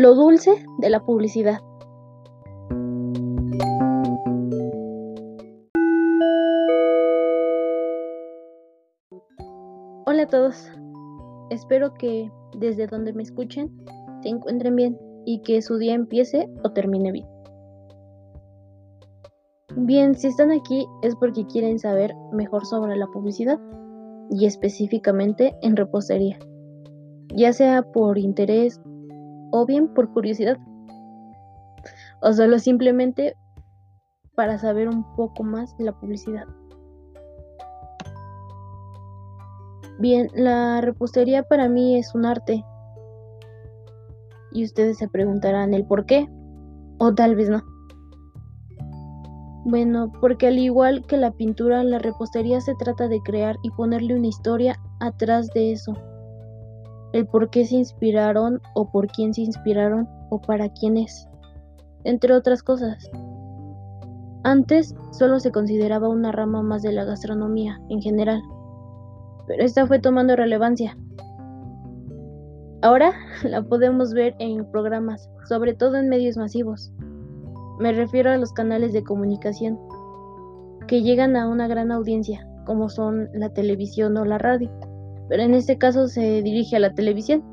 Lo dulce de la publicidad. Hola a todos. Espero que desde donde me escuchen se encuentren bien y que su día empiece o termine bien. Bien, si están aquí es porque quieren saber mejor sobre la publicidad y específicamente en repostería, ya sea por interés o bien por curiosidad, o solo simplemente para saber un poco más de la publicidad. Bien, la repostería para mí es un arte. Y ustedes se preguntarán el por qué, o tal vez no. Bueno, porque al igual que la pintura, la repostería se trata de crear y ponerle una historia atrás de eso. El por qué se inspiraron o por quién se inspiraron o para quién es, entre otras cosas. Antes solo se consideraba una rama más de la gastronomía en general, pero esta fue tomando relevancia. Ahora la podemos ver en programas, sobre todo en medios masivos. Me refiero a los canales de comunicación que llegan a una gran audiencia, como son la televisión o la radio, pero en este caso se dirige a la televisión.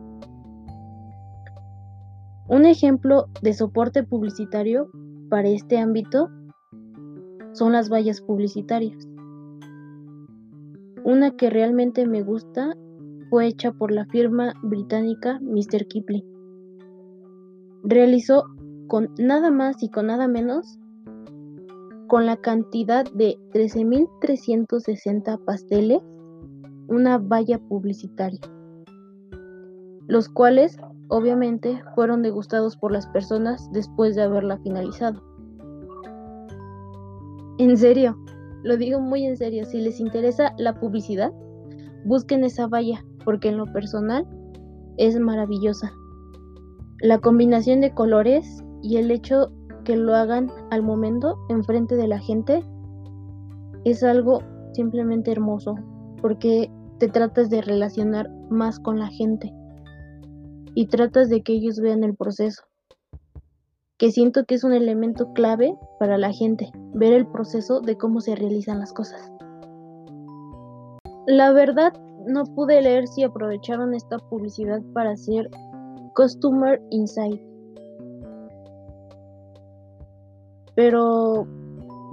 Un ejemplo de soporte publicitario para este ámbito son las vallas publicitarias. Una que realmente me gusta fue hecha por la firma británica Mr. Kipling. Realizó con nada más y con nada menos con la cantidad de 13.360 pasteles una valla publicitaria, los cuales obviamente fueron degustados por las personas después de haberla finalizado. En serio, lo digo muy en serio, si les interesa la publicidad, busquen esa valla, porque en lo personal es maravillosa. La combinación de colores y el hecho que lo hagan al momento enfrente de la gente es algo simplemente hermoso, porque te tratas de relacionar más con la gente y tratas de que ellos vean el proceso que siento que es un elemento clave para la gente, ver el proceso de cómo se realizan las cosas. La verdad, no pude leer si aprovecharon esta publicidad para hacer Customer Insight. Pero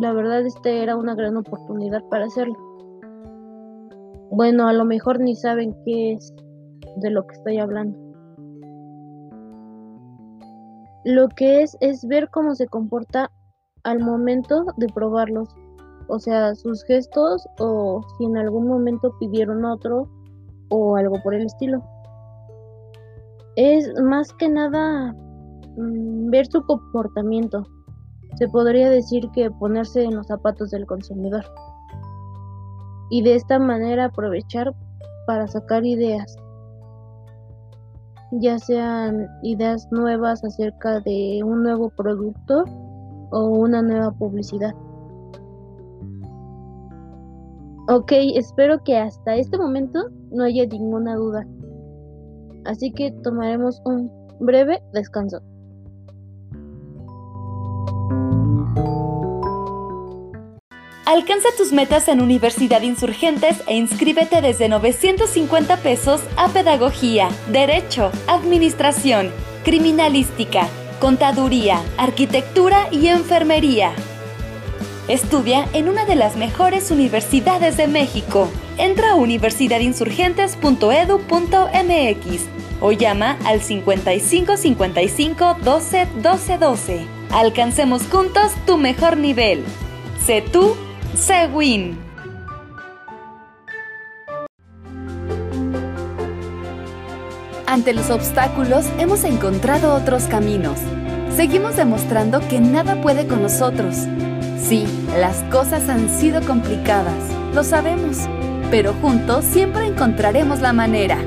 la verdad esta era una gran oportunidad para hacerlo. Bueno, a lo mejor ni saben qué es de lo que estoy hablando lo que es es ver cómo se comporta al momento de probarlos, o sea, sus gestos o si en algún momento pidieron otro o algo por el estilo. Es más que nada mm, ver su comportamiento. Se podría decir que ponerse en los zapatos del consumidor. Y de esta manera aprovechar para sacar ideas ya sean ideas nuevas acerca de un nuevo producto o una nueva publicidad. Ok, espero que hasta este momento no haya ninguna duda. Así que tomaremos un breve descanso. Alcanza tus metas en Universidad Insurgentes e inscríbete desde 950 pesos a Pedagogía, Derecho, Administración, Criminalística, Contaduría, Arquitectura y Enfermería. Estudia en una de las mejores universidades de México. Entra a universidadinsurgentes.edu.mx o llama al 55 55 12 12 12. Alcancemos juntos tu mejor nivel. Sé tú Seguin. Ante los obstáculos hemos encontrado otros caminos. Seguimos demostrando que nada puede con nosotros. Sí, las cosas han sido complicadas, lo sabemos, pero juntos siempre encontraremos la manera.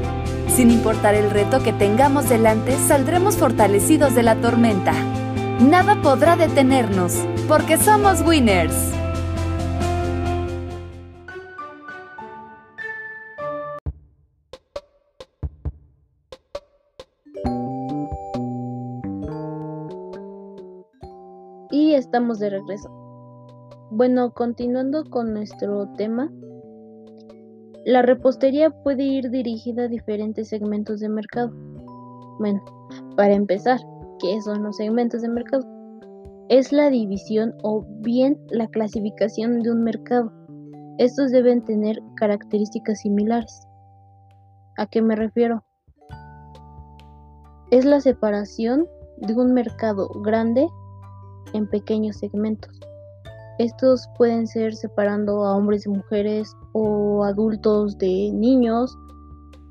Sin importar el reto que tengamos delante, saldremos fortalecidos de la tormenta. Nada podrá detenernos, porque somos winners. Estamos de regreso. Bueno, continuando con nuestro tema, la repostería puede ir dirigida a diferentes segmentos de mercado. Bueno, para empezar, ¿qué son los segmentos de mercado? Es la división o bien la clasificación de un mercado. Estos deben tener características similares. ¿A qué me refiero? Es la separación de un mercado grande en pequeños segmentos. Estos pueden ser separando a hombres y mujeres o adultos de niños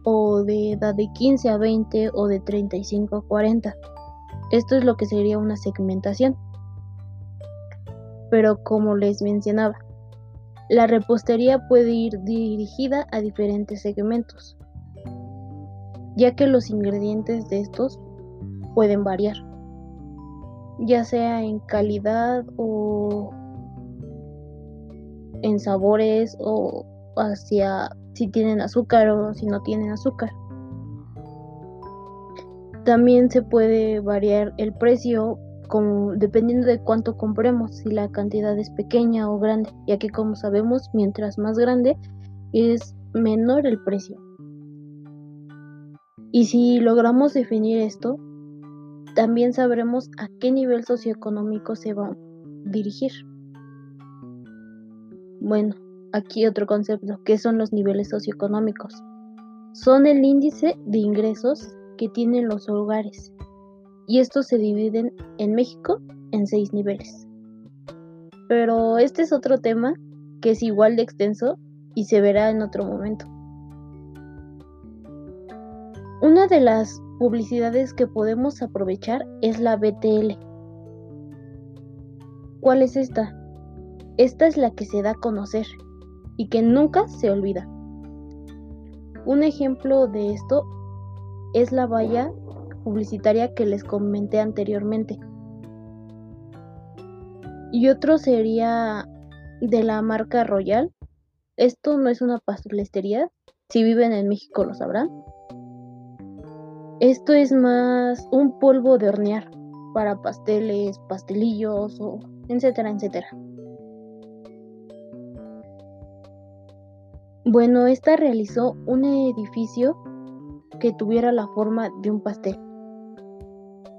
o de edad de 15 a 20 o de 35 a 40. Esto es lo que sería una segmentación. Pero como les mencionaba, la repostería puede ir dirigida a diferentes segmentos, ya que los ingredientes de estos pueden variar, ya sea en calidad o en sabores o hacia si tienen azúcar o si no tienen azúcar. También se puede variar el precio dependiendo de cuánto compremos, si la cantidad es pequeña o grande, ya que como sabemos, mientras más grande es menor el precio. Y si logramos definir esto, también sabremos a qué nivel socioeconómico se va a dirigir. Bueno, aquí otro concepto, ¿qué son los niveles socioeconómicos? Son el índice de ingresos que tienen los hogares y estos se dividen en México en seis niveles. Pero este es otro tema que es igual de extenso y se verá en otro momento. Una de las publicidades que podemos aprovechar es la BTL. ¿Cuál es esta? Esta es la que se da a conocer y que nunca se olvida. Un ejemplo de esto es la valla publicitaria que les comenté anteriormente. Y otro sería de la marca Royal. Esto no es una pastelería, si viven en México lo sabrán. Esto es más un polvo de hornear para pasteles, pastelillos o etcétera, etcétera. Bueno, esta realizó un edificio que tuviera la forma de un pastel.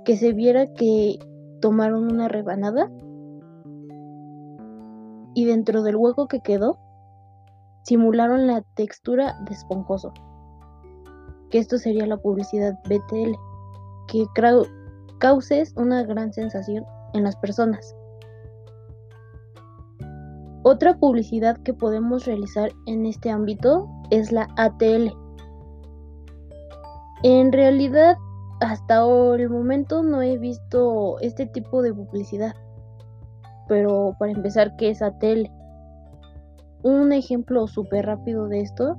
Que se viera que tomaron una rebanada y dentro del hueco que quedó simularon la textura de esponjoso. Que esto sería la publicidad BTL, que causes una gran sensación en las personas. Otra publicidad que podemos realizar en este ámbito es la ATL. En realidad, hasta el momento no he visto este tipo de publicidad. Pero para empezar, ¿qué es ATL? Un ejemplo súper rápido de esto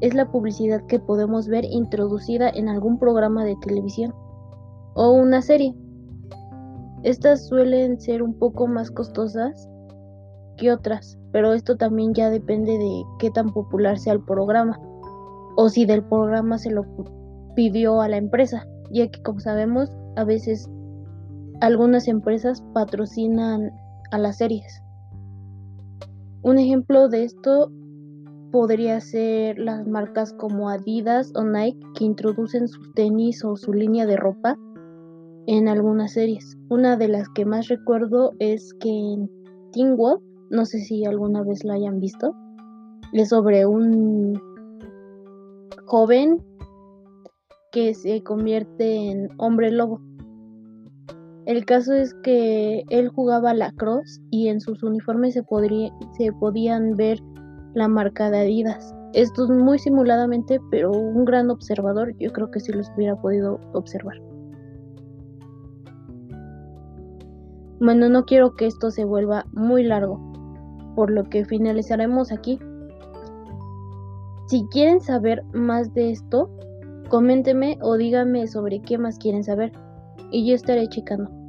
es la publicidad que podemos ver introducida en algún programa de televisión o una serie. Estas suelen ser un poco más costosas otras, pero esto también ya depende de qué tan popular sea el programa o si del programa se lo pidió a la empresa, ya que como sabemos a veces algunas empresas patrocinan a las series. Un ejemplo de esto podría ser las marcas como Adidas o Nike que introducen sus tenis o su línea de ropa en algunas series. Una de las que más recuerdo es que en Teen no sé si alguna vez lo hayan visto, es sobre un joven que se convierte en hombre lobo. El caso es que él jugaba lacrosse y en sus uniformes se, podría, se podían ver la marca de Adidas. Esto es muy simuladamente, pero un gran observador yo creo que sí los hubiera podido observar. Bueno, no quiero que esto se vuelva muy largo, por lo que finalizaremos aquí. Si quieren saber más de esto, coméntenme o díganme sobre qué más quieren saber y yo estaré checando.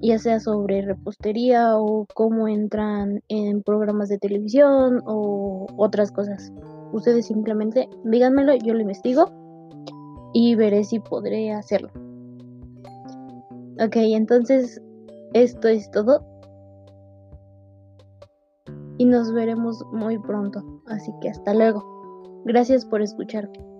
Ya sea sobre repostería o cómo entran en programas de televisión o otras cosas. Ustedes simplemente díganmelo, yo lo investigo y veré si podré hacerlo. Ok, entonces esto es todo. Y nos veremos muy pronto. Así que hasta luego. Gracias por escucharme.